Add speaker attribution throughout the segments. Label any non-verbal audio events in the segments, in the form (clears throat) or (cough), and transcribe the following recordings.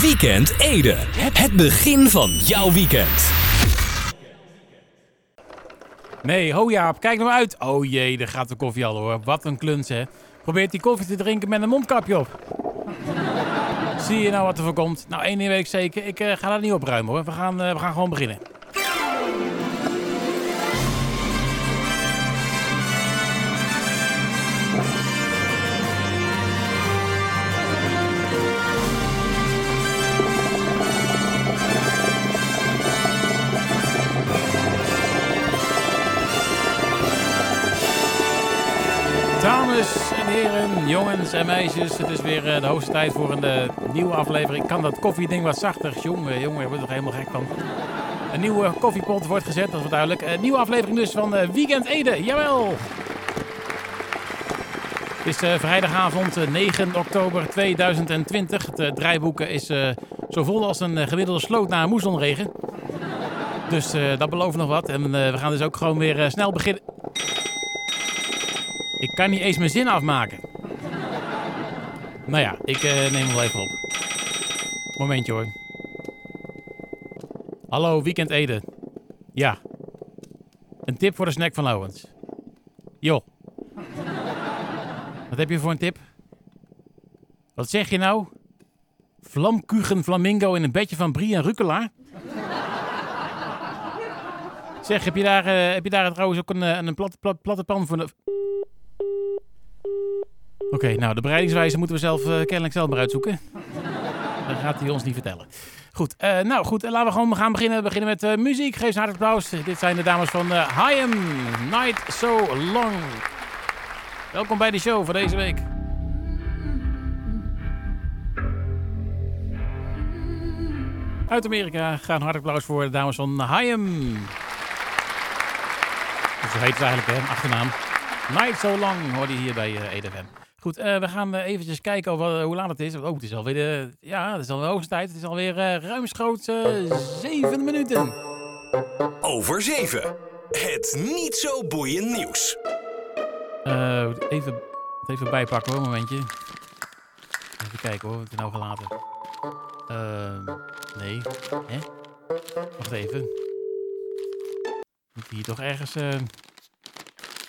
Speaker 1: Weekend Ede. Het begin van jouw weekend.
Speaker 2: Nee, ho Jaap, kijk nou uit. Oh jee, daar gaat de koffie al hoor. Wat een kluns hè. Probeert die koffie te drinken met een mondkapje op. Zie je nou wat er voor komt? Nou, één in week zeker. Ik eh, ga dat niet opruimen hoor. We gaan, eh, we gaan gewoon beginnen. Dames en heren, jongens en meisjes, het is weer eh, de hoogste tijd voor een eh, nieuwe aflevering. Kan dat koffieding wat zachter? Jongen, jongen, ik word er helemaal gek van. Een nieuwe koffiepot wordt gezet, dat is duidelijk. Een nieuwe aflevering dus van eh, Weekend Ede, jawel! Het is eh, vrijdagavond eh, 9 oktober 2020. Het eh, draaiboek is eh, zo vol als een eh, gemiddelde sloot na een. Dus eh, dat belooft nog wat. En eh, we gaan dus ook gewoon weer eh, snel beginnen. Ik kan niet eens mijn zin afmaken. Nou ja, ik eh, neem hem wel even op. Momentje hoor. Hallo, Weekend Ede. Ja. Een tip voor de snack van Lowens. Joh. Wat heb je voor een tip? Wat zeg je nou? Vlamkugen flamingo in een bedje van brie en rucola? Zeg, heb je daar, eh, heb je daar trouwens ook een, eh, een plat, plat, platte pan voor de... Oké, nou, de bereidingswijze moeten we zelf eh, kennelijk zelf maar uitzoeken. Dat gaat hij ons niet vertellen. Goed, eh, nou goed, eh, laten we gewoon gaan beginnen. We beginnen met muziek. Geef ze een hartelijk applaus. Dit zijn de dames van Hayem, Night So Long. Welkom bij de show voor deze week. Uit Amerika gaan een hartelijk applaus voor de dames van Hayem. Dus zo heet het eigenlijk, hè, achternaam. Night So Long hoorde je hier bij uh, EDFM. Goed, eh, we gaan uh, eventjes kijken over, hoe laat het is. Oh, het is alweer de, ja, het is alweer de hoogste tijd. Het is alweer ruimschoots zeven minuten.
Speaker 1: Over zeven. Het niet zo boeiend nieuws.
Speaker 2: Even, even bijpakken hoor, een momentje. Even kijken hoor, wat ik nou gelaten. Nee, hè? Wacht even. Moet hier toch ergens... Uh...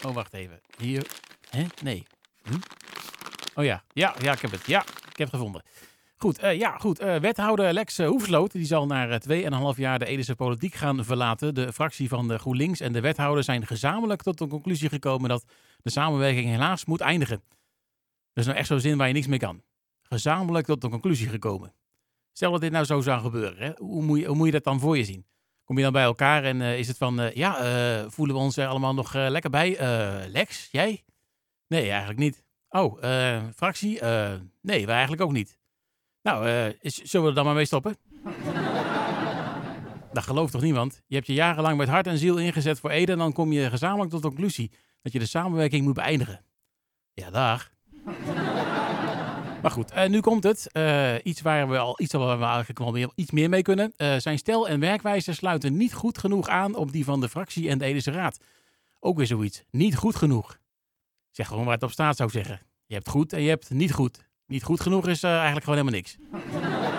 Speaker 2: Oh, wacht even. Hier. Hè? Nee. Hm? Oh ja. ja, ja, ik heb het. Ja, ik heb gevonden. Goed, uh, ja, goed. Uh, wethouder Lex uh, Hoefsloot die zal na 2,5 jaar de Edische politiek gaan verlaten. De fractie van de GroenLinks en de wethouder zijn gezamenlijk tot de conclusie gekomen dat de samenwerking helaas moet eindigen. Dat is nou echt zo'n zin waar je niks mee kan. Gezamenlijk tot de conclusie gekomen. Stel dat dit nou zo zou gebeuren, hè? Hoe, moet je, hoe moet je dat dan voor je zien? Kom je dan bij elkaar en is het van, ja, voelen we ons er allemaal nog lekker bij? Lex, jij? Nee, eigenlijk niet. Oh, fractie? nee, wij eigenlijk ook niet. Nou, uh, zullen we er dan maar mee stoppen? (laughs) dat gelooft toch niemand? Je hebt je jarenlang met hart en ziel ingezet voor Ede... en dan kom je gezamenlijk tot de conclusie dat je de samenwerking moet beëindigen. Ja, dag. (laughs) maar goed, nu komt het. Iets waar we al iets, waar we eigenlijk wel meer, iets meer mee kunnen. zijn stijl en werkwijze sluiten niet goed genoeg aan... op die van de fractie en de Edische Raad. Ook weer zoiets. Niet goed genoeg. Zeg gewoon waar het op staat, zou ik zeggen. Je hebt goed en je hebt niet goed. Niet goed genoeg is uh, eigenlijk gewoon helemaal niks.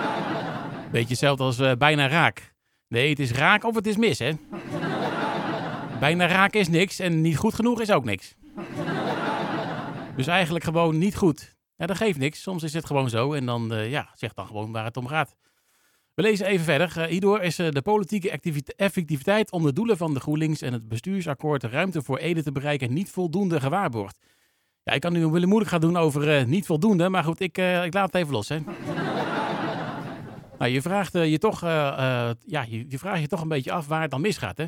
Speaker 2: (laughs) Beetje hetzelfde als uh, bijna raak. Nee, het is raak of het is mis, hè? bijna raak is niks en niet goed genoeg is ook niks. dus eigenlijk gewoon niet goed. Ja, dat geeft niks. Soms is het gewoon zo en dan, uh, ja, zeg dan gewoon waar het om gaat. We lezen even verder. hierdoor is de politieke effectiviteit om de doelen van de GroenLinks en het bestuursakkoord ruimte voor Ede te bereiken niet voldoende gewaarborgd. Ja, ik kan nu willen moeilijk gaan doen over uh, niet voldoende, maar goed, ik, ik laat het even los. Hè. (laughs) nou, je vraagt je toch, ja, je, je, vraagt je toch een beetje af waar het dan misgaat. Hè?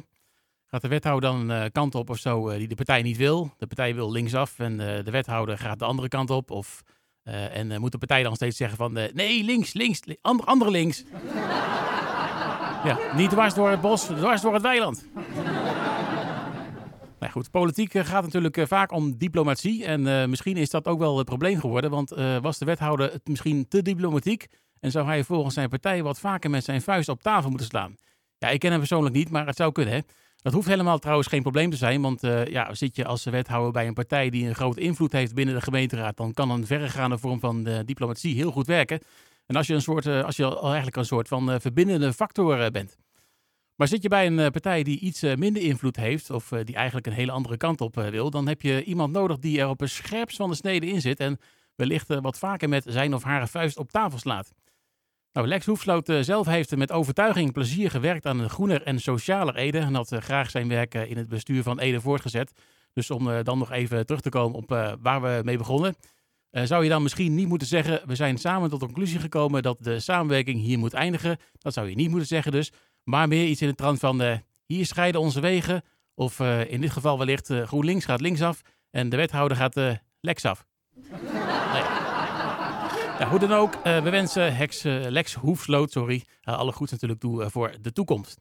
Speaker 2: Gaat de wethouder dan een kant op of zo die de partij niet wil? De partij wil linksaf en de wethouder gaat de andere kant op. Of, en moet de partij dan steeds zeggen van nee, links, links, andere, andere links. (laughs) ja, niet dwars door het bos, dwars door het weiland. Nou goed, politiek gaat natuurlijk uh, vaak om diplomatie. En uh, misschien is dat ook wel het probleem geworden. Want uh, was de wethouder het misschien te diplomatiek? En zou hij volgens zijn partij wat vaker met zijn vuist op tafel moeten slaan? Ja, ik ken hem persoonlijk niet, maar het zou kunnen. Hè? Dat hoeft helemaal trouwens geen probleem te zijn. Want ja, zit je als wethouder bij een partij die een grote invloed heeft binnen de gemeenteraad. dan kan een verregaande vorm van diplomatie heel goed werken. En als je, een soort, als je al eigenlijk een soort van verbindende factor bent. Maar zit je bij een partij die iets minder invloed heeft, of die eigenlijk een hele andere kant op wil, dan heb je iemand nodig die er op een scherps van de snede in zit en wellicht wat vaker met zijn of haar vuist op tafel slaat. Nou, Lex Hoefsloot zelf heeft met overtuiging plezier gewerkt aan een groener en socialer Ede en had graag zijn werk in het bestuur van Ede voortgezet. Dus om dan nog even terug te komen op waar we mee begonnen. zou je dan misschien niet moeten zeggen, we zijn samen tot de conclusie gekomen dat de samenwerking hier moet eindigen. Dat zou je niet moeten zeggen dus. Maar meer iets in de trant van, hier scheiden onze wegen. Of in dit geval wellicht GroenLinks gaat linksaf en de wethouder gaat Lex af. Hoe dan ook, we wensen Hex, Lex Hoefsloot sorry, alle goeds natuurlijk toe voor de toekomst.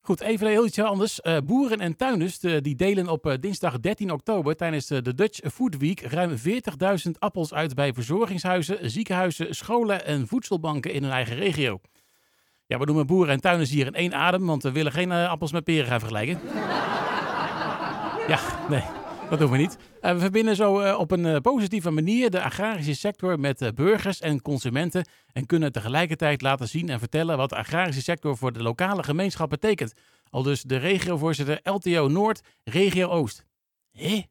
Speaker 2: Goed, even heel iets anders. Boeren en tuinders die delen op dinsdag 13 oktober tijdens de Dutch Food Week ruim 40.000 appels uit bij verzorgingshuizen, ziekenhuizen, scholen en voedselbanken in hun eigen regio. Ja, we noemen boeren en tuinders hier in één adem, want we willen geen appels met peren gaan vergelijken. ja, nee. Dat doen we niet. Uh, we verbinden zo uh, op een uh, positieve manier de agrarische sector met burgers en consumenten en kunnen tegelijkertijd laten zien en vertellen wat de agrarische sector voor de lokale gemeenschap betekent. Al dus de regiovoorzitter LTO Noord, Regio Oost. Hé?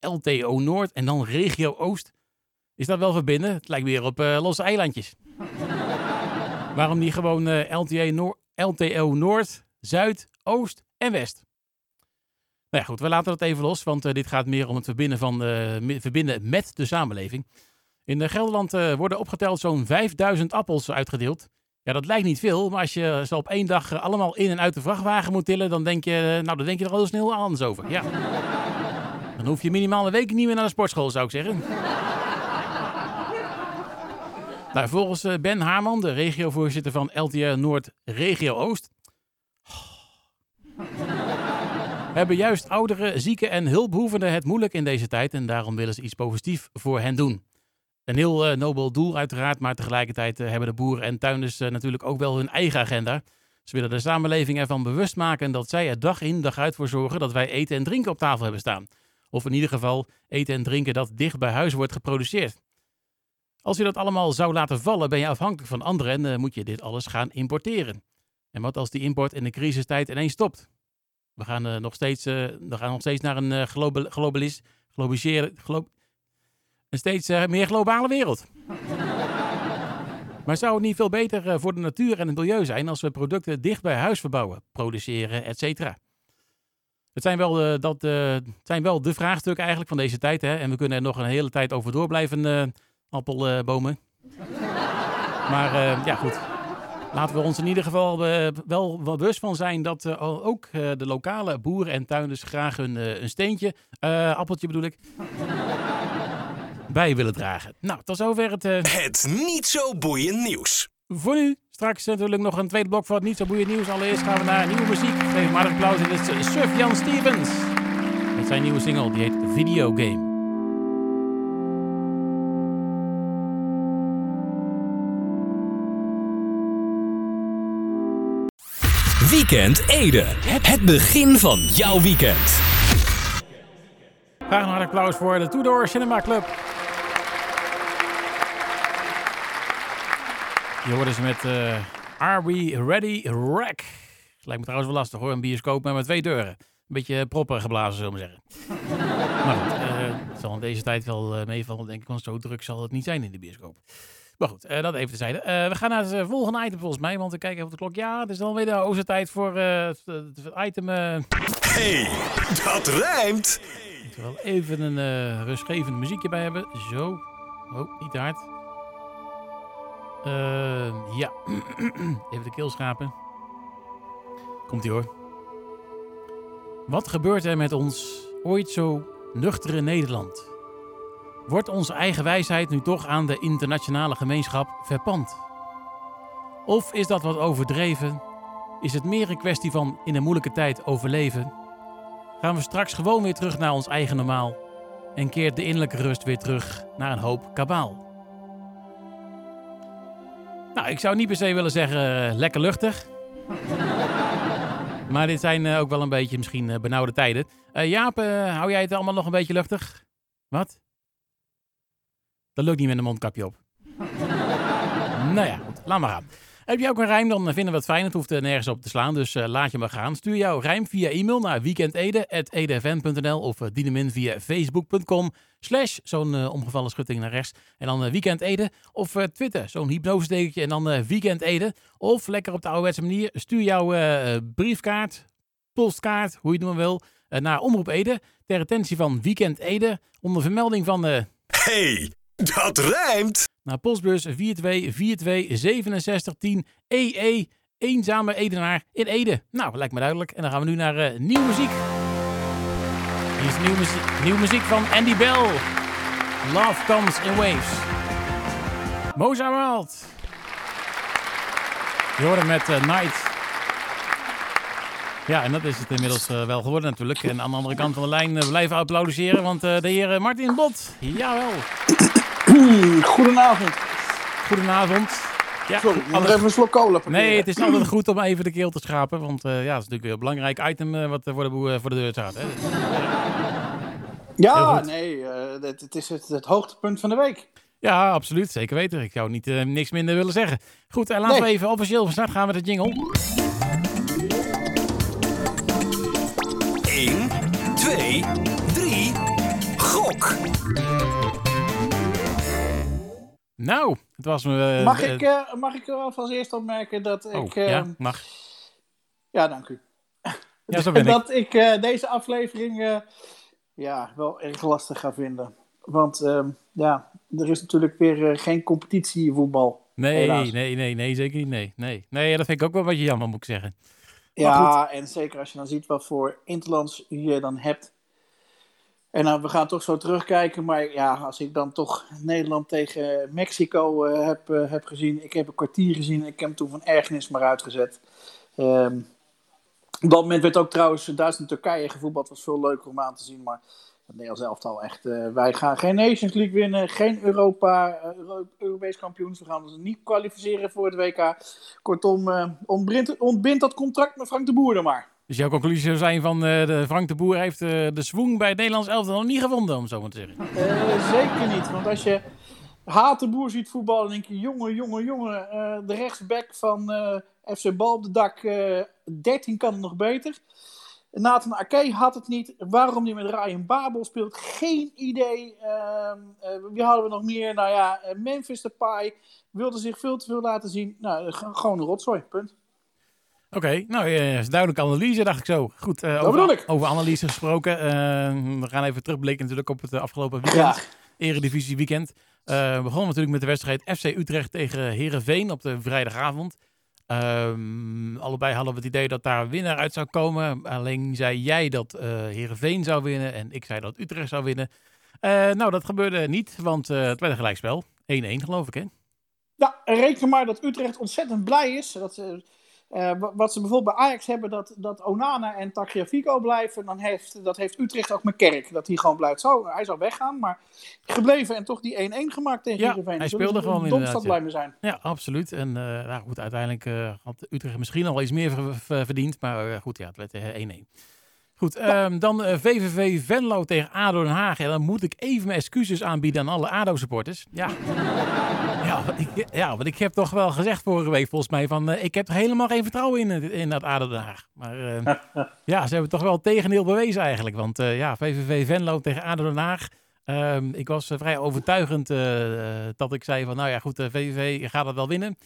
Speaker 2: LTO Noord en dan Regio Oost? Is dat wel verbinden? Het lijkt weer op losse eilandjes. Waarom niet gewoon LTO, LTO Noord, Zuid, Oost en West? Nou ja, goed, we laten dat even los, want uh, dit gaat meer om het verbinden, van, uh, verbinden met de samenleving. In Gelderland uh, worden opgeteld zo'n 5000 appels uitgedeeld. Ja, dat lijkt niet veel, maar als je ze op één dag allemaal in en uit de vrachtwagen moet tillen, dan denk je, nou, dan denk je er al snel anders over. Ja. Dan hoef je minimaal een week niet meer naar de sportschool, zou ik zeggen. nou, volgens Ben Haarman, de regiovoorzitter van LTR Noord Regio Oost hebben juist ouderen, zieken en hulpbehoevenden het moeilijk in deze tijd en daarom willen ze iets positiefs voor hen doen. Een heel uh, nobel doel uiteraard, maar tegelijkertijd uh, hebben de boeren en tuinders uh, natuurlijk ook wel hun eigen agenda. Ze willen de samenleving ervan bewust maken dat zij er dag in dag uit voor zorgen dat wij eten en drinken op tafel hebben staan. Of in ieder geval eten en drinken dat dicht bij huis wordt geproduceerd. Als je dat allemaal zou laten vallen, ben je afhankelijk van anderen en moet je dit alles gaan importeren. En wat als die import in de crisistijd ineens stopt? We gaan, uh, nog, steeds, uh, we gaan nog steeds naar een uh, globalis, globaliseren, glo een steeds meer globale wereld. maar zou het niet veel beter voor de natuur en het milieu zijn als we producten dicht bij huis verbouwen, produceren, et cetera? Het zijn wel, dat, zijn wel de vraagstukken eigenlijk van deze tijd. Hè? En we kunnen er nog een hele tijd over door blijven, appelbomen. maar ja, goed. Laten we ons in ieder geval uh, wel bewust van zijn dat uh, ook uh, de lokale boeren en tuinders graag een, een steentje, appeltje bedoel ik, (laughs) bij willen dragen. Nou, tot zover het...
Speaker 1: Het niet zo boeiend nieuws.
Speaker 2: Voor nu. Straks natuurlijk nog een tweede blok van het niet zo boeiend nieuws. Allereerst gaan we naar nieuwe muziek. Geef maar een applaus. Dit is Sufjan Stevens. Met zijn nieuwe single, die heet Videogame.
Speaker 1: Weekend Ede. Het begin van jouw weekend.
Speaker 2: Graag een applaus voor de Tudor Cinema Club. Je hoort ze met uh, Are We Ready Rack. Lijkt me trouwens wel lastig hoor, een bioscoop met twee deuren. Een beetje proppen geblazen, zullen we zeggen. maar goed, uh, het zal in deze tijd wel uh, meevallen, denk ik, want zo druk zal het niet zijn in de bioscoop. Maar goed, uh, dat even tezijde. Uh, we gaan naar het volgende item volgens mij, want we kijken even op de klok. Ja, het is dan weer de oze tijd voor uh, het, item...
Speaker 1: Hey, dat rijmt!
Speaker 2: Ik wil wel even een rustgevend muziekje bij hebben. Zo. Oh, niet te hard. ja, (clears throat) even de keel schrapen. Komt-ie hoor. Wat gebeurt er met ons ooit zo nuchtere Nederland? Wordt onze eigen wijsheid nu toch aan de internationale gemeenschap verpand? Of is dat wat overdreven? Is het meer een kwestie van in een moeilijke tijd overleven? Gaan we straks gewoon weer terug naar ons eigen normaal en keert de innerlijke rust weer terug naar een hoop kabaal? Nou, ik zou niet per se willen zeggen uh, lekker luchtig. (laughs) maar dit zijn uh, ook wel een beetje misschien uh, benauwde tijden. Jaap, hou jij het allemaal nog een beetje luchtig? Wat? Dat lukt niet met een mondkapje op. (laughs) Nou ja. Laat maar gaan. Heb je ook een rijm, dan vinden we het fijn. Het hoeft er nergens op te slaan, dus uh, laat je maar gaan. Stuur jouw rijm via e-mail naar weekendede.edfn.nl of uh, dien hem in via facebook.com slash zo'n uh, omgevallen schutting naar rechts. En dan weekendede of Twitter, zo'n hypnosestekentje en dan weekendede. Of lekker op de ouderwetse manier, stuur jouw briefkaart, postkaart, hoe je het maar wil, naar Omroep Ede. Ter attentie van Weekend Ede onder vermelding van...
Speaker 1: Hey, (laughs) dat rijmt!
Speaker 2: Naar postbus 42426710 EE Eenzame Edenaar in Ede. Nou, lijkt me duidelijk. En dan gaan we nu naar uh, nieuwe muziek. Hier is nieuwe muziek, nieuwe muziek van Andy Bell. Love Comes in Waves. Moza World. Je met uh, Night. Ja, en dat is het inmiddels uh, wel geworden natuurlijk. En aan de andere kant van de lijn uh, blijven applaudisseren, want de heer Martin Bot, jawel.
Speaker 3: Goedenavond.
Speaker 2: Goedenavond.
Speaker 3: Ja, Sorry, nog even een slok cola.
Speaker 2: Nee, het is altijd goed om even de keel te schrapen. Want uh, ja, dat is natuurlijk weer een belangrijk item uh, wat voor de, voor de deur staat. Hè?
Speaker 3: ja, nee, uh, het, het, is het, het, hoogtepunt van de week.
Speaker 2: Ja, absoluut. Zeker weten. Ik zou niet niks minder willen zeggen. Goed, laten nee. we even officieel van start gaan met de jingle.
Speaker 1: 1, 2,
Speaker 2: Nou, het was me. Uh,
Speaker 3: mag, ik, uh, mag ik er als eerst opmerken dat
Speaker 2: oh,
Speaker 3: ik.
Speaker 2: Ja, mag.
Speaker 3: Ja, dank u.
Speaker 2: Ja, zo ben (laughs)
Speaker 3: dat ik, ik deze aflevering ja, wel erg lastig ga vinden. Want ehm, ja, er is natuurlijk weer geen competitie in voetbal.
Speaker 2: Nee,
Speaker 3: helaas.
Speaker 2: nee, nee, nee, zeker niet. Nee, nee. nee, dat vind ik ook wel een beetje jammer, moet ik zeggen.
Speaker 3: Ja, en zeker als je dan ziet wat voor interlands je dan hebt. En dan, we gaan toch zo terugkijken. Maar ja, als ik dan toch Nederland tegen Mexico uh, heb, uh, heb gezien. Ik heb een kwartier gezien. Ik heb hem toen van ergernis maar uitgezet. Um, op dat moment werd ook trouwens Duitsland-Turkije gevoetbald. was veel leuker om aan te zien. Maar het Nederlands elftal echt. Wij gaan geen Nations League winnen. Geen Europa, Euro, Europees kampioens. We gaan ons niet kwalificeren voor het WK. Kortom, ontbindt, ontbindt dat contract met Frank de Boer dan maar.
Speaker 2: Dus jouw conclusie zou zijn van uh, de Frank de Boer heeft uh, de swoon bij het Nederlands elftal nog niet gevonden, om zo maar te zeggen.
Speaker 3: Uh, zeker niet, want als je Haat de Boer ziet voetballen, denk je, jongen, jongen, jongen, de rechtsback van FC Bal op de dak, 13 kan het nog beter. Nathan Ake had het niet. Waarom die met Ryan Babel speelt, geen idee. wie hadden we nog meer? Nou ja, Memphis Depay wilde zich veel te veel laten zien. Nou, gewoon een rotzooi, punt.
Speaker 2: Oké, okay, nou, is duidelijke analyse, dacht ik zo. Goed, uh,
Speaker 3: dat
Speaker 2: over,
Speaker 3: ik.
Speaker 2: over analyse gesproken. Uh, we gaan even terugblikken natuurlijk op het afgelopen weekend.
Speaker 3: Ja.
Speaker 2: Eredivisie weekend. we begonnen natuurlijk met de wedstrijd FC Utrecht tegen Herenveen op de vrijdagavond. Um, allebei hadden we het idee dat daar een winnaar uit zou komen. Alleen zei jij dat Herenveen zou winnen en ik zei dat Utrecht zou winnen. nou, dat gebeurde niet, want het werd een gelijkspel. 1-1 geloof ik, hè?
Speaker 3: Ja, reken maar dat Utrecht ontzettend blij is. Dat uh, wat ze bijvoorbeeld bij Ajax hebben, dat, dat Onana en Tagliafico blijven, dan heeft, dat heeft Utrecht ook met Kerk. Dat hij gewoon blijft. Zo, hij zou weggaan, maar gebleven en toch die 1-1 gemaakt tegen
Speaker 2: ja,
Speaker 3: Heerenveen.
Speaker 2: hij speelde gewoon inderdaad.
Speaker 3: Dat blij mee zijn.
Speaker 2: Ja, absoluut. En uh, nou goed, uiteindelijk uh, had Utrecht misschien al iets meer verdiend, maar goed, ja, het werd 1-1. Goed, ja. um, dan uh, VVV Venlo tegen ADO Den Haag. En dan moet ik even mijn excuses aanbieden aan alle ADO-supporters. Ja. ja, ik, ja, want ik heb toch wel gezegd vorige week volgens mij van... Uh, ik heb er helemaal geen vertrouwen in, in dat ADO Den Haag. Maar uh, (laughs) ja, ze hebben toch wel het tegendeel bewezen eigenlijk. Want ja, VVV Venlo tegen ADO Den Haag. Um, ik was vrij overtuigend dat ik zei van... Nou ja, goed, VVV gaat het wel winnen.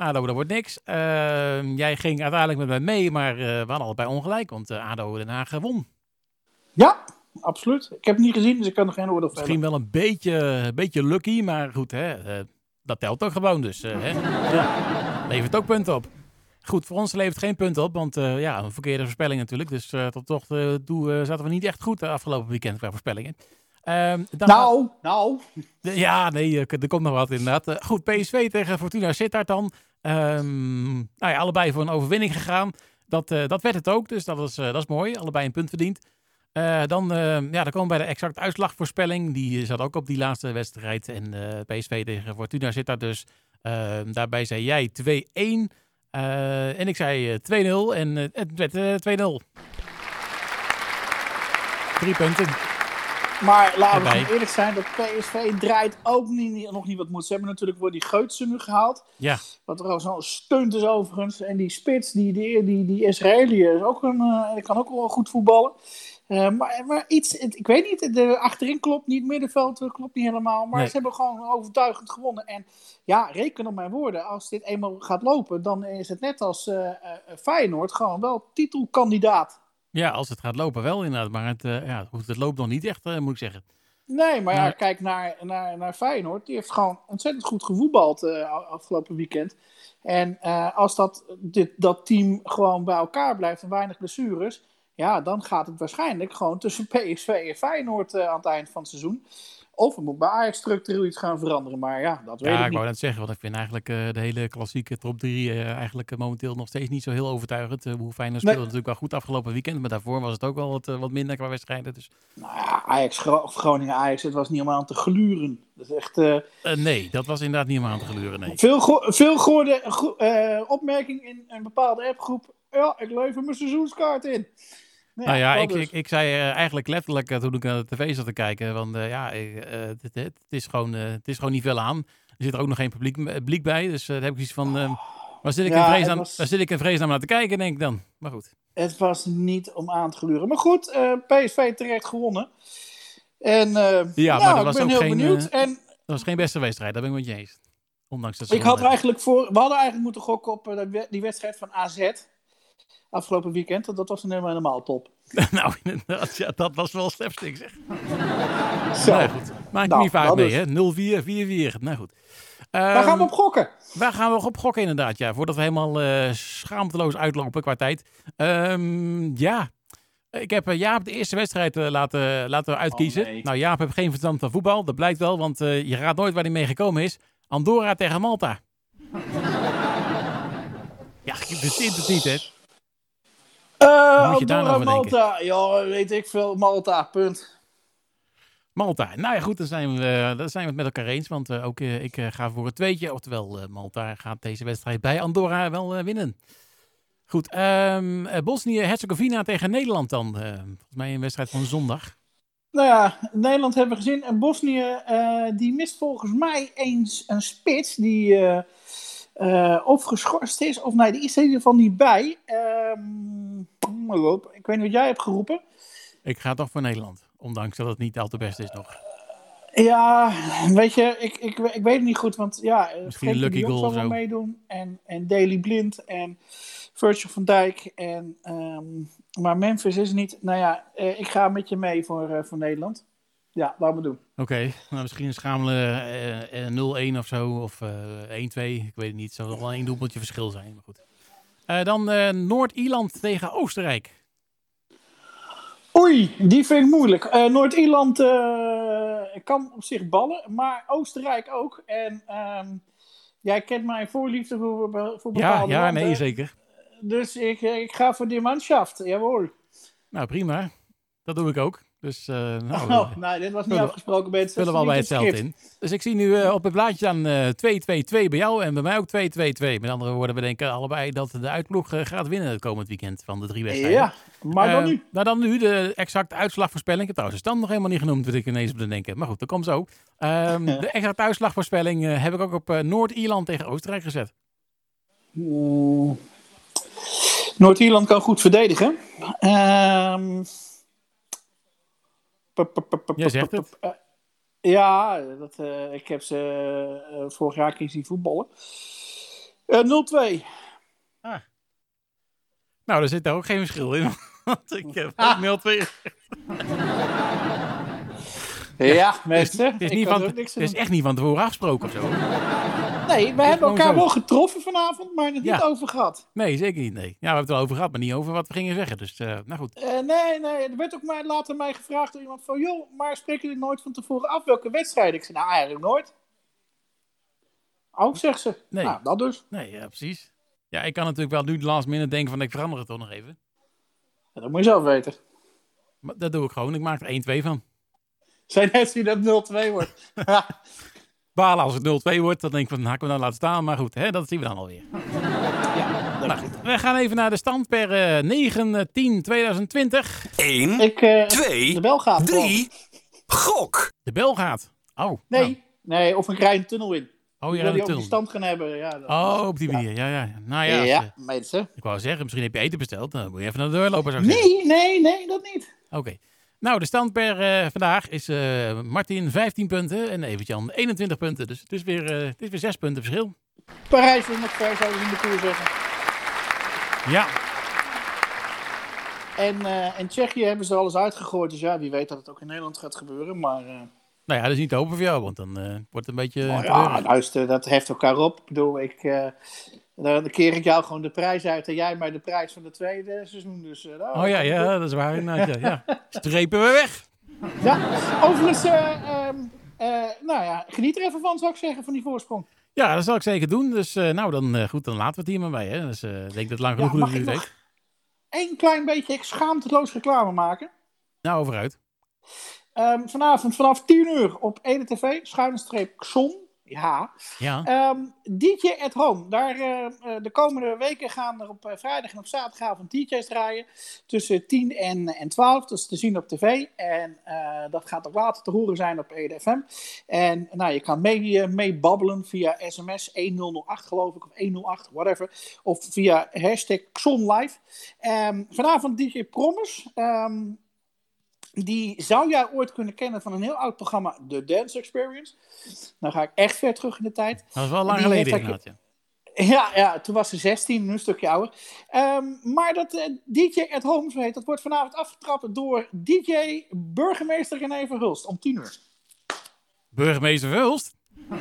Speaker 2: ADO, dat wordt niks. Uh, jij ging uiteindelijk met mij mee, maar uh, we hadden allebei ongelijk, want uh, ADO Den Haag won.
Speaker 3: Ja, absoluut. Ik heb het niet gezien, dus ik kan er geen oordeel
Speaker 2: Misschien wel een beetje, een beetje lucky, maar goed, hè, dat telt ook gewoon dus. hè? (laughs) Ja. Levert ook punten op. Goed, voor ons levert geen punten op, want ja, een verkeerde voorspelling natuurlijk. Dus tot toch toe zaten we niet echt goed afgelopen weekend qua voorspellingen.
Speaker 3: Um, nou, nou. (laughs)
Speaker 2: Ja, nee, er komt nog wat inderdaad. goed, PSV tegen Fortuna Sittard dan. Um, nou ja, allebei voor een overwinning gegaan. Dat, uh, dat werd het ook, dus dat is, uh, dat is mooi. Allebei een punt verdiend. Uh, dan, ja, dan komen we bij de exacte uitslagvoorspelling. Die zat ook op die laatste wedstrijd. En PSV tegen Fortuna zit daar dus. Ehm, daarbij zei jij 2-1. en ik zei 2-0. En het werd 2-0. Drie punten.
Speaker 3: Maar laten we eerlijk zijn, dat PSV draait ook niet, nog niet wat moet. Ze hebben natuurlijk voor die Geutsen nu gehaald.
Speaker 2: Ja,
Speaker 3: Wat er al zo'n stunt is overigens. En die spits, die, die, die, die Israëliër, is ook een, eh, kan ook wel goed voetballen. Eh, maar, maar iets, het- ik weet niet, de achterin klopt niet, middenveld eh, klopt niet helemaal. Maar
Speaker 2: Nee.
Speaker 3: ze hebben gewoon overtuigend gewonnen. En ja, reken op mijn woorden, als dit eenmaal gaat lopen, dan is het net als eh, Feyenoord gewoon wel titelkandidaat.
Speaker 2: Ja, als het gaat lopen wel inderdaad. Maar het, eh, ja, het loopt nog niet echt, eh, moet ik zeggen.
Speaker 3: Nee, maar ja, kijk naar, naar, naar Feyenoord. Die heeft gewoon ontzettend goed gevoetbald eh, afgelopen weekend. En als dat, dit, dat team gewoon bij elkaar blijft en weinig blessures... Ja, dan gaat het waarschijnlijk gewoon tussen (laughs) PSV en Feyenoord eh, aan het eind van het seizoen. Of er moet bij Ajax structureel iets gaan veranderen. Maar ja, dat weet
Speaker 2: Ja,
Speaker 3: ik
Speaker 2: ik
Speaker 3: niet.
Speaker 2: wou net zeggen, want ik vind eigenlijk eh, de hele klassieke top 3 eigenlijk eh, momenteel nog steeds niet zo heel overtuigend. Hoe Feyenoord speelde natuurlijk wel goed afgelopen weekend, maar daarvoor was het ook wel wat, wat minder qua wedstrijden. Dus
Speaker 3: Nou ja, Ajax, Gro- of Groningen-Ajax, het was niet om aan te gluren. Dat is echt...
Speaker 2: nee, dat was inderdaad niet om aan te gluren, nee.
Speaker 3: Veel, go- veel gehoorde go- eh, opmerking in een bepaalde appgroep. Ja, ik lever mijn seizoenskaart in.
Speaker 2: Nou ja, ik,
Speaker 3: dus.
Speaker 2: ik, ik zei eh, eigenlijk letterlijk eh, toen ik naar de tv zat te kijken, want eh, ja, ik, het, het, het is gewoon, het is gewoon niet veel aan. Er zit er ook nog geen publiek, publiek bij, dus daar heb ik iets van, eh, waar, zit ik
Speaker 3: Ja,
Speaker 2: in vreesnaam,
Speaker 3: was-
Speaker 2: waar zit ik in vreesnaam naar te kijken, denk ik dan. Maar goed.
Speaker 3: Het was niet om aan te gluren. Maar goed, PSV terecht gewonnen. En
Speaker 2: Ja, maar
Speaker 3: nou,
Speaker 2: dat was
Speaker 3: ik ben
Speaker 2: ook
Speaker 3: heel
Speaker 2: geen,
Speaker 3: benieuwd. en
Speaker 2: Dat was geen beste wedstrijd, daar ben ik met je eens. Ondanks dat ze
Speaker 3: ik had er eigenlijk voor... We hadden eigenlijk moeten gokken op die wedstrijd van AZ. Afgelopen weekend. want Dat was een helemaal, helemaal top. (laughs)
Speaker 2: nou, inderdaad, ja, dat was wel slapstick zeg. (laughs)
Speaker 3: Zo,
Speaker 2: Nou goed, maak
Speaker 3: Nou,
Speaker 2: niet vaak mee,
Speaker 3: dus.
Speaker 2: hè. 0-4, 4-4. Nou goed.
Speaker 3: waar gaan we
Speaker 2: Ehm,
Speaker 3: op gokken?
Speaker 2: Waar gaan we op gokken inderdaad, ja. Voordat we helemaal eh, schaamteloos uitlopen qua tijd. Ehm, ja, ik heb eh, Jaap de eerste wedstrijd eh, laten, laten uitkiezen.
Speaker 3: Oh, nee.
Speaker 2: Nou, Jaap heeft geen verstand van voetbal. Dat blijkt wel, want eh, je raadt nooit waar hij mee gekomen is. Andorra tegen Malta. (laughs) ja, je verzint het niet, hè.
Speaker 3: Eh
Speaker 2: moet je daar nou
Speaker 3: Andorra,
Speaker 2: denken?
Speaker 3: Malta. Ja, weet ik veel. Malta, punt.
Speaker 2: Malta. Nou ja, goed, dan zijn we, dan zijn we het met elkaar eens. Want eh, ook eh, ik ga voor het tweetje. Oftewel, Malta gaat deze wedstrijd bij Andorra wel winnen. Goed, eh, Bosnië-Herzegovina tegen Nederland dan. volgens mij een wedstrijd van zondag.
Speaker 3: Nou ja, Nederland hebben we gezien. En Bosnië, die mist volgens mij eens een spits die eh, of geschorst is, of nee, die is er in ieder geval niet bij. Ehm, goed, ik weet niet wat jij hebt geroepen.
Speaker 2: Ik ga toch voor Nederland. Ondanks dat het niet al te best is nog.
Speaker 3: Ja, weet je, ik, ik, ik weet het niet goed, want ja, eh,
Speaker 2: Misschien lucky goal
Speaker 3: zal wel
Speaker 2: zo.
Speaker 3: meedoen. En, en Daley Blind en Virgil van Dijk. En, ehm, maar Memphis is niet. Nou ja, eh, ik ga met je mee voor, voor Nederland. Ja, laten we doen.
Speaker 2: Oké, nou misschien een schamele eh, eh, 0-1 of zo. Of eh 1-2. Ik weet het niet. Het zal wel één doelpuntje verschil zijn. Maar goed. Eh, dan eh, Noord-Ierland tegen Oostenrijk.
Speaker 3: Oei, die vind ik moeilijk. Eh, Noord-Ierland eh, kan op zich ballen, maar Oostenrijk ook. En ehm, jij kent mijn voorliefde voor, voor
Speaker 2: Ja,
Speaker 3: bepaalde
Speaker 2: ja,
Speaker 3: landen.
Speaker 2: nee, zeker.
Speaker 3: Dus ik, eh, ik ga voor die manschaft, jawohl.
Speaker 2: Nou, prima. Dat doe ik ook. Dus eh nou,
Speaker 3: Oh, nee, dit was niet afgesproken bij het
Speaker 2: vullen we al bij hetzelfde in. Dus ik zie nu eh, op het blaadje dan eh 2-2-2 bij jou en bij mij ook 2-2-2. Met andere woorden, we denken allebei dat de uitploeg eh, gaat winnen het komend weekend van de drie wedstrijden.
Speaker 3: Ja, maar dan
Speaker 2: Eh,
Speaker 3: nu.
Speaker 2: nou, dan nu de exacte uitslagvoorspelling. Ik heb trouwens de stand nog helemaal niet genoemd, wat ik ineens op te denken. Maar goed, dat komt zo. Ehm, (laughs) de exacte uitslagvoorspelling eh, heb ik ook op eh, Noord-Ierland tegen Oostenrijk gezet.
Speaker 3: Oeh. Noord-Ierland kan goed verdedigen. Ehm.
Speaker 2: Jij zegt het.
Speaker 3: Eh, ja, dat, eh, ik heb ze eh, vorig jaar keer zien voetballen. Eh 0-2.
Speaker 2: Nou, daar zit daar ook geen verschil in. (laughs) Want ik heb ook 0-2.
Speaker 3: Ja, mensen.
Speaker 2: Het is,
Speaker 3: ik
Speaker 2: niet
Speaker 3: kan
Speaker 2: van,
Speaker 3: er
Speaker 2: het is echt niet van tevoren afgesproken of zo.
Speaker 3: Nee, we hebben elkaar
Speaker 2: zo.
Speaker 3: wel getroffen vanavond, maar het
Speaker 2: Ja.
Speaker 3: niet over gehad.
Speaker 2: Nee, zeker niet. Nee. Ja, we hebben het wel over gehad, maar niet over wat we gingen zeggen. Dus, eh, nou goed.
Speaker 3: Eh, nee, nee, er werd ook mij, later mij gevraagd door iemand van... joh, maar spreken jullie nooit van tevoren af welke wedstrijd? Ik zei, nou eigenlijk nooit. Oh, zegt ze.
Speaker 2: Nee.
Speaker 3: Nou, dat dus.
Speaker 2: Nee, ja, precies. Ja, ik kan natuurlijk wel nu de last minute denken van ik verander het toch nog even.
Speaker 3: Ja, dat moet je zelf weten.
Speaker 2: Maar dat doe ik gewoon. Ik maak er 1-2 van.
Speaker 3: Zijn net wie dat 0-2 wordt. (laughs) (laughs)
Speaker 2: Balen als het 0-2 wordt, dan denk ik van, hakken we dan laten staan. Maar goed, hè, dat zien we dan alweer. (laughs)
Speaker 3: ja,
Speaker 2: Nou goed, we gaan even naar de stand per eh 9-10-2020.
Speaker 1: 1,
Speaker 3: Ik, eh,
Speaker 1: 2,
Speaker 3: de bel gaat.
Speaker 1: 3, Gok.
Speaker 2: De bel gaat. Oh.
Speaker 3: Nee,
Speaker 2: nou.
Speaker 3: nee, of een kleine tunnel in.
Speaker 2: Oh, je
Speaker 3: wil
Speaker 2: rijdt
Speaker 3: die
Speaker 2: tunnel.
Speaker 3: stand gaan hebben. Ja, dat-
Speaker 2: Oh, op die manier. Ja, ja. Nou ja,
Speaker 3: ja,
Speaker 2: als, eh,
Speaker 3: mensen.
Speaker 2: ik wou zeggen, misschien heb je eten besteld. Dan moet je even naar de deur lopen, zou ik zeggen.
Speaker 3: Nee, nee, nee, dat niet.
Speaker 2: Oké. Nou, de stand per eh, vandaag is eh, Martin 15 punten en Evert-Jan 21 punten. Dus het is weer, eh, het is weer 6 punten verschil.
Speaker 3: Parijs is nog ver, zouden we in de koer zeggen.
Speaker 2: Ja,
Speaker 3: En uh, in Tsjechië hebben ze alles uitgegooid. Dus ja, wie weet dat het ook in Nederland gaat gebeuren. Maar uh,
Speaker 2: nou ja, dat is niet te hopen voor jou, want dan uh, wordt het een beetje...
Speaker 3: Oh, ja, luister, dat heft elkaar op. Ik bedoel, ik, uh, dan keer ik jou gewoon de prijs uit en jij mij de prijs van het tweede seizoen. Dus, uh,
Speaker 2: oh ja, ja, dat is waar. inderdaad, ja, ja. (laughs) Strepen we weg.
Speaker 3: Ja, overigens, um, nou ja, geniet er even van, zou ik zeggen, van die voorsprong.
Speaker 2: Ja, dat zal ik zeker doen. Dus nou, dan, goed, dan laten we het hier maar bij. Hè. Dus ik denk dat het lang genoeg
Speaker 3: ja,
Speaker 2: heeft.
Speaker 3: Eén klein beetje schaamteloos reclame maken.
Speaker 2: Nou, vooruit.
Speaker 3: Um, vanavond vanaf 10 uur op Ede TV, schuine streep Xon. Ja.
Speaker 2: ja.
Speaker 3: Um, DJ at Home. Daar, uh, de komende weken gaan er op uh, vrijdag en op zaterdagavond DJ's draaien. Tussen 10 en, en 12. Dat is te zien op tv. En uh, dat gaat ook later te horen zijn op EDFM. En nou, je kan mee, mee via sms 1008 geloof ik. Of 108, whatever. Of via hashtag XonLive. Um, vanavond DJ Promise. Um, die zou jij ooit kunnen kennen van een heel oud programma, The Dance Experience. Nou ga ik echt ver terug in de tijd.
Speaker 2: Dat is wel lang geleden inderdaad, ja.
Speaker 3: Ja, ja, toen was ze 16, nu een stukje ouder. Um, maar dat uh, DJ at Home, heet, dat wordt vanavond afgetrapt door DJ burgemeester René Verhulst om 10 uur.
Speaker 2: Burgemeester Verhulst?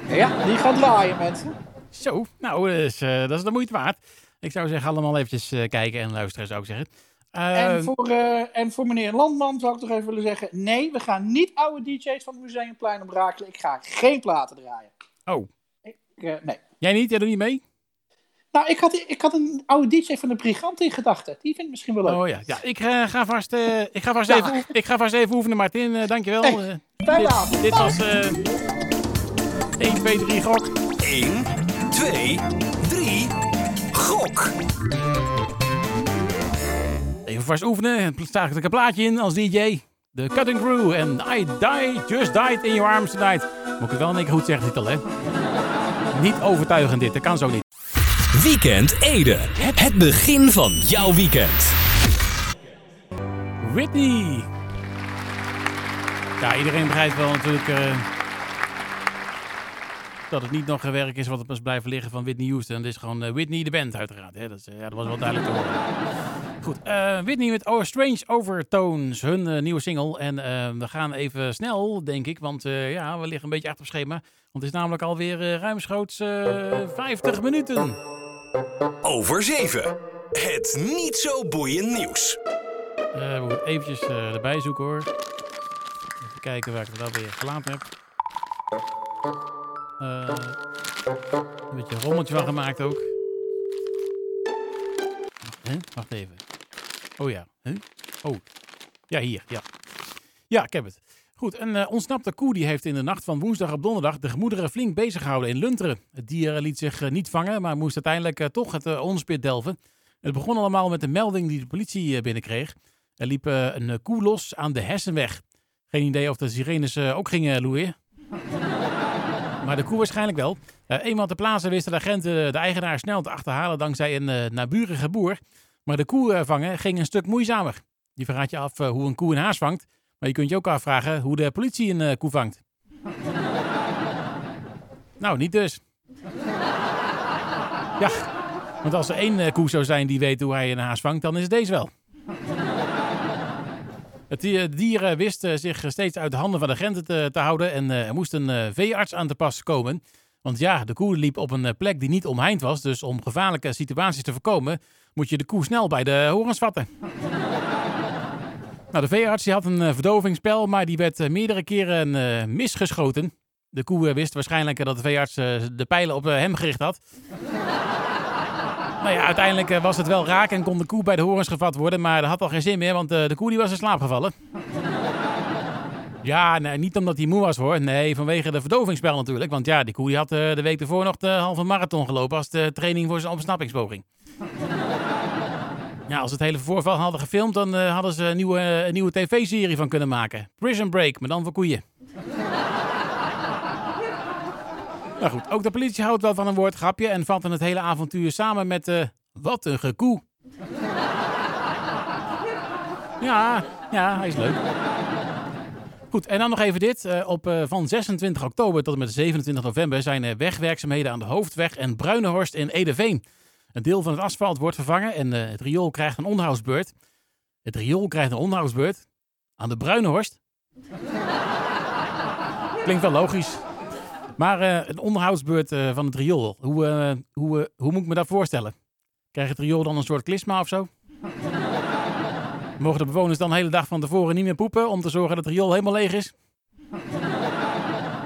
Speaker 3: Ja, die gaat draaien, mensen.
Speaker 2: Zo, nou, dus, uh, dat is de moeite waard. Ik zou zeggen, allemaal eventjes uh, kijken en luisteren, zou ik zeggen.
Speaker 3: Uh, en, voor, uh, en voor meneer Landman zou ik toch even willen zeggen: nee, we gaan niet oude DJ's van het Museumplein oprakelen. Ik ga geen platen draaien.
Speaker 2: Oh.
Speaker 3: Ik, uh, nee.
Speaker 2: Jij niet? Jij doet niet mee?
Speaker 3: Nou, ik had, ik had een oude DJ van de Brigant in gedachten. Die vind ik misschien wel leuk.
Speaker 2: Oh ja, ja ik, ga, vast, ik, ga, vast even, ik ga vast even oefenen, Martin. dankjewel.
Speaker 3: Hey,
Speaker 2: dit, dit was 1, 2, 3, gok.
Speaker 1: 1, 2, 3, gok.
Speaker 2: Vast oefenen. Staat ik een plaatje in als DJ. De Cutting Crew en I Die, Just Died in Your Arms Tonight. Moet ik het wel een keer goed zeggen, titel hè? Niet overtuigend dit, dat kan zo niet.
Speaker 1: Weekend Ede. Het begin van jouw weekend.
Speaker 2: Whitney. Ja, iedereen begrijpt wel natuurlijk uh, dat het niet nog werk is wat op ons blijven liggen van Whitney Houston. Het is gewoon uh, Whitney de band uiteraard. Hè? Dat, is, uh, ja, dat was wel duidelijk te horen. Goed, uh, Whitney met oh, Strange Overtones, hun uh, nieuwe single. En uh, we gaan even snel, denk ik, want ja, we liggen een beetje achter op schema. Want het is namelijk alweer ruimschoots 50 minuten.
Speaker 1: Over 7. Het niet zo boeiend nieuws.
Speaker 2: we moeten eventjes erbij zoeken hoor. Even kijken waar ik het alweer gelaten heb. een beetje een rommeltje van gemaakt ook. Huh? Wacht even. Oh ja. Huh? Oh. Ja, hier. Ja. Ja, ik heb het. Goed, een uh, ontsnapte koe die heeft in de nacht van woensdag op donderdag de gemoederen flink bezig gehouden in Lunteren. Het dier liet zich uh, niet vangen, maar moest uiteindelijk uh, toch het onspit delven. Het begon allemaal met een melding die de politie binnenkreeg. Er liep een koe los aan de Hessenweg. Geen idee of de sirenes ook gingen loeien. (laughs) Maar de koe waarschijnlijk wel. Eenmaal ter plaatse wisten de agenten de eigenaar snel te achterhalen dankzij een naburige boer. Maar de koe uh, vangen ging een stuk moeizamer. Je vraagt je af hoe een koe een haas vangt. Maar je kunt je ook afvragen hoe de politie een koe vangt. (laughs) nou, niet dus. ja, want als er één koe zou zijn die weet hoe hij een haas vangt, dan is deze wel. Het dier wist zich steeds uit de handen van de agenten te, te houden en er moest een veearts aan te pas komen. Want ja, de koe liep op een plek die niet omheind was, dus om gevaarlijke situaties te voorkomen, moet je de koe snel bij de horens vatten. nou, de veearts die had een verdovingsspel, maar die werd meerdere keren misgeschoten. De koe wist waarschijnlijk dat de veearts de pijlen op hem gericht had. Nou ja, uiteindelijk was het wel raak en kon de koe bij de horens gevat worden. Maar dat had al geen zin meer, want de koe die was in slaap gevallen. Ja, niet omdat hij moe was hoor. Nee, vanwege de verdovingsspel natuurlijk. Want ja, die koe die had uh, de week ervoor nog de halve marathon gelopen als de training voor zijn ontsnappingspoging. Ja, als het hele voorval hadden gefilmd, dan eh, hadden ze een nieuwe, een nieuwe tv-serie van kunnen maken. Prison Break, maar dan voor koeien. nou goed, ook de politie houdt wel van een woordgrapje en vatten het hele avontuur samen met eh wat een gekoe. ja, ja, hij is leuk. Goed, en dan nog even dit. Eh, op, eh, van 26 oktober tot en met 27 november zijn er wegwerkzaamheden aan de Hoofdweg en Bruinehorst in Edeveen. Een deel van het asfalt wordt vervangen en eh, het riool krijgt een onderhoudsbeurt. Het riool krijgt een onderhoudsbeurt aan de Bruinehorst. (laughs) Klinkt wel logisch. Maar een onderhoudsbeurt van het riool, hoe, hoe, hoe moet ik me dat voorstellen? Krijgt het riool dan een soort klisma of zo? Mogen de bewoners dan de hele dag van tevoren niet meer poepen om te zorgen dat het riool helemaal leeg is?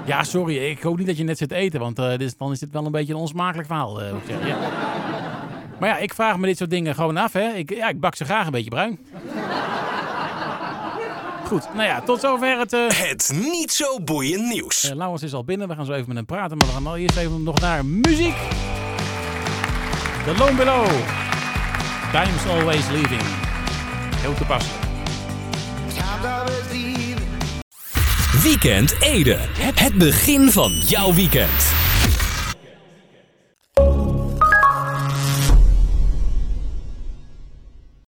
Speaker 2: Ja, sorry, ik hoop niet dat je net zit te eten, want eh, dit is, dan is dit wel een beetje een onsmakelijk verhaal. eh, moet ik zeggen. Ja. Maar ja, ik vraag me dit soort dingen gewoon af. Hè. Ik, ja, ik bak ze graag een beetje bruin. Goed, nou ja, tot zover het... eh
Speaker 1: Het niet zo boeiend nieuws.
Speaker 2: eh, Laurens is al binnen, we gaan zo even met hem praten, maar we gaan al eerst even nog naar muziek. The Lone Below. Time's Always Leaving. Heel toepasselijk.
Speaker 1: Weekend Ede. Het begin van jouw weekend.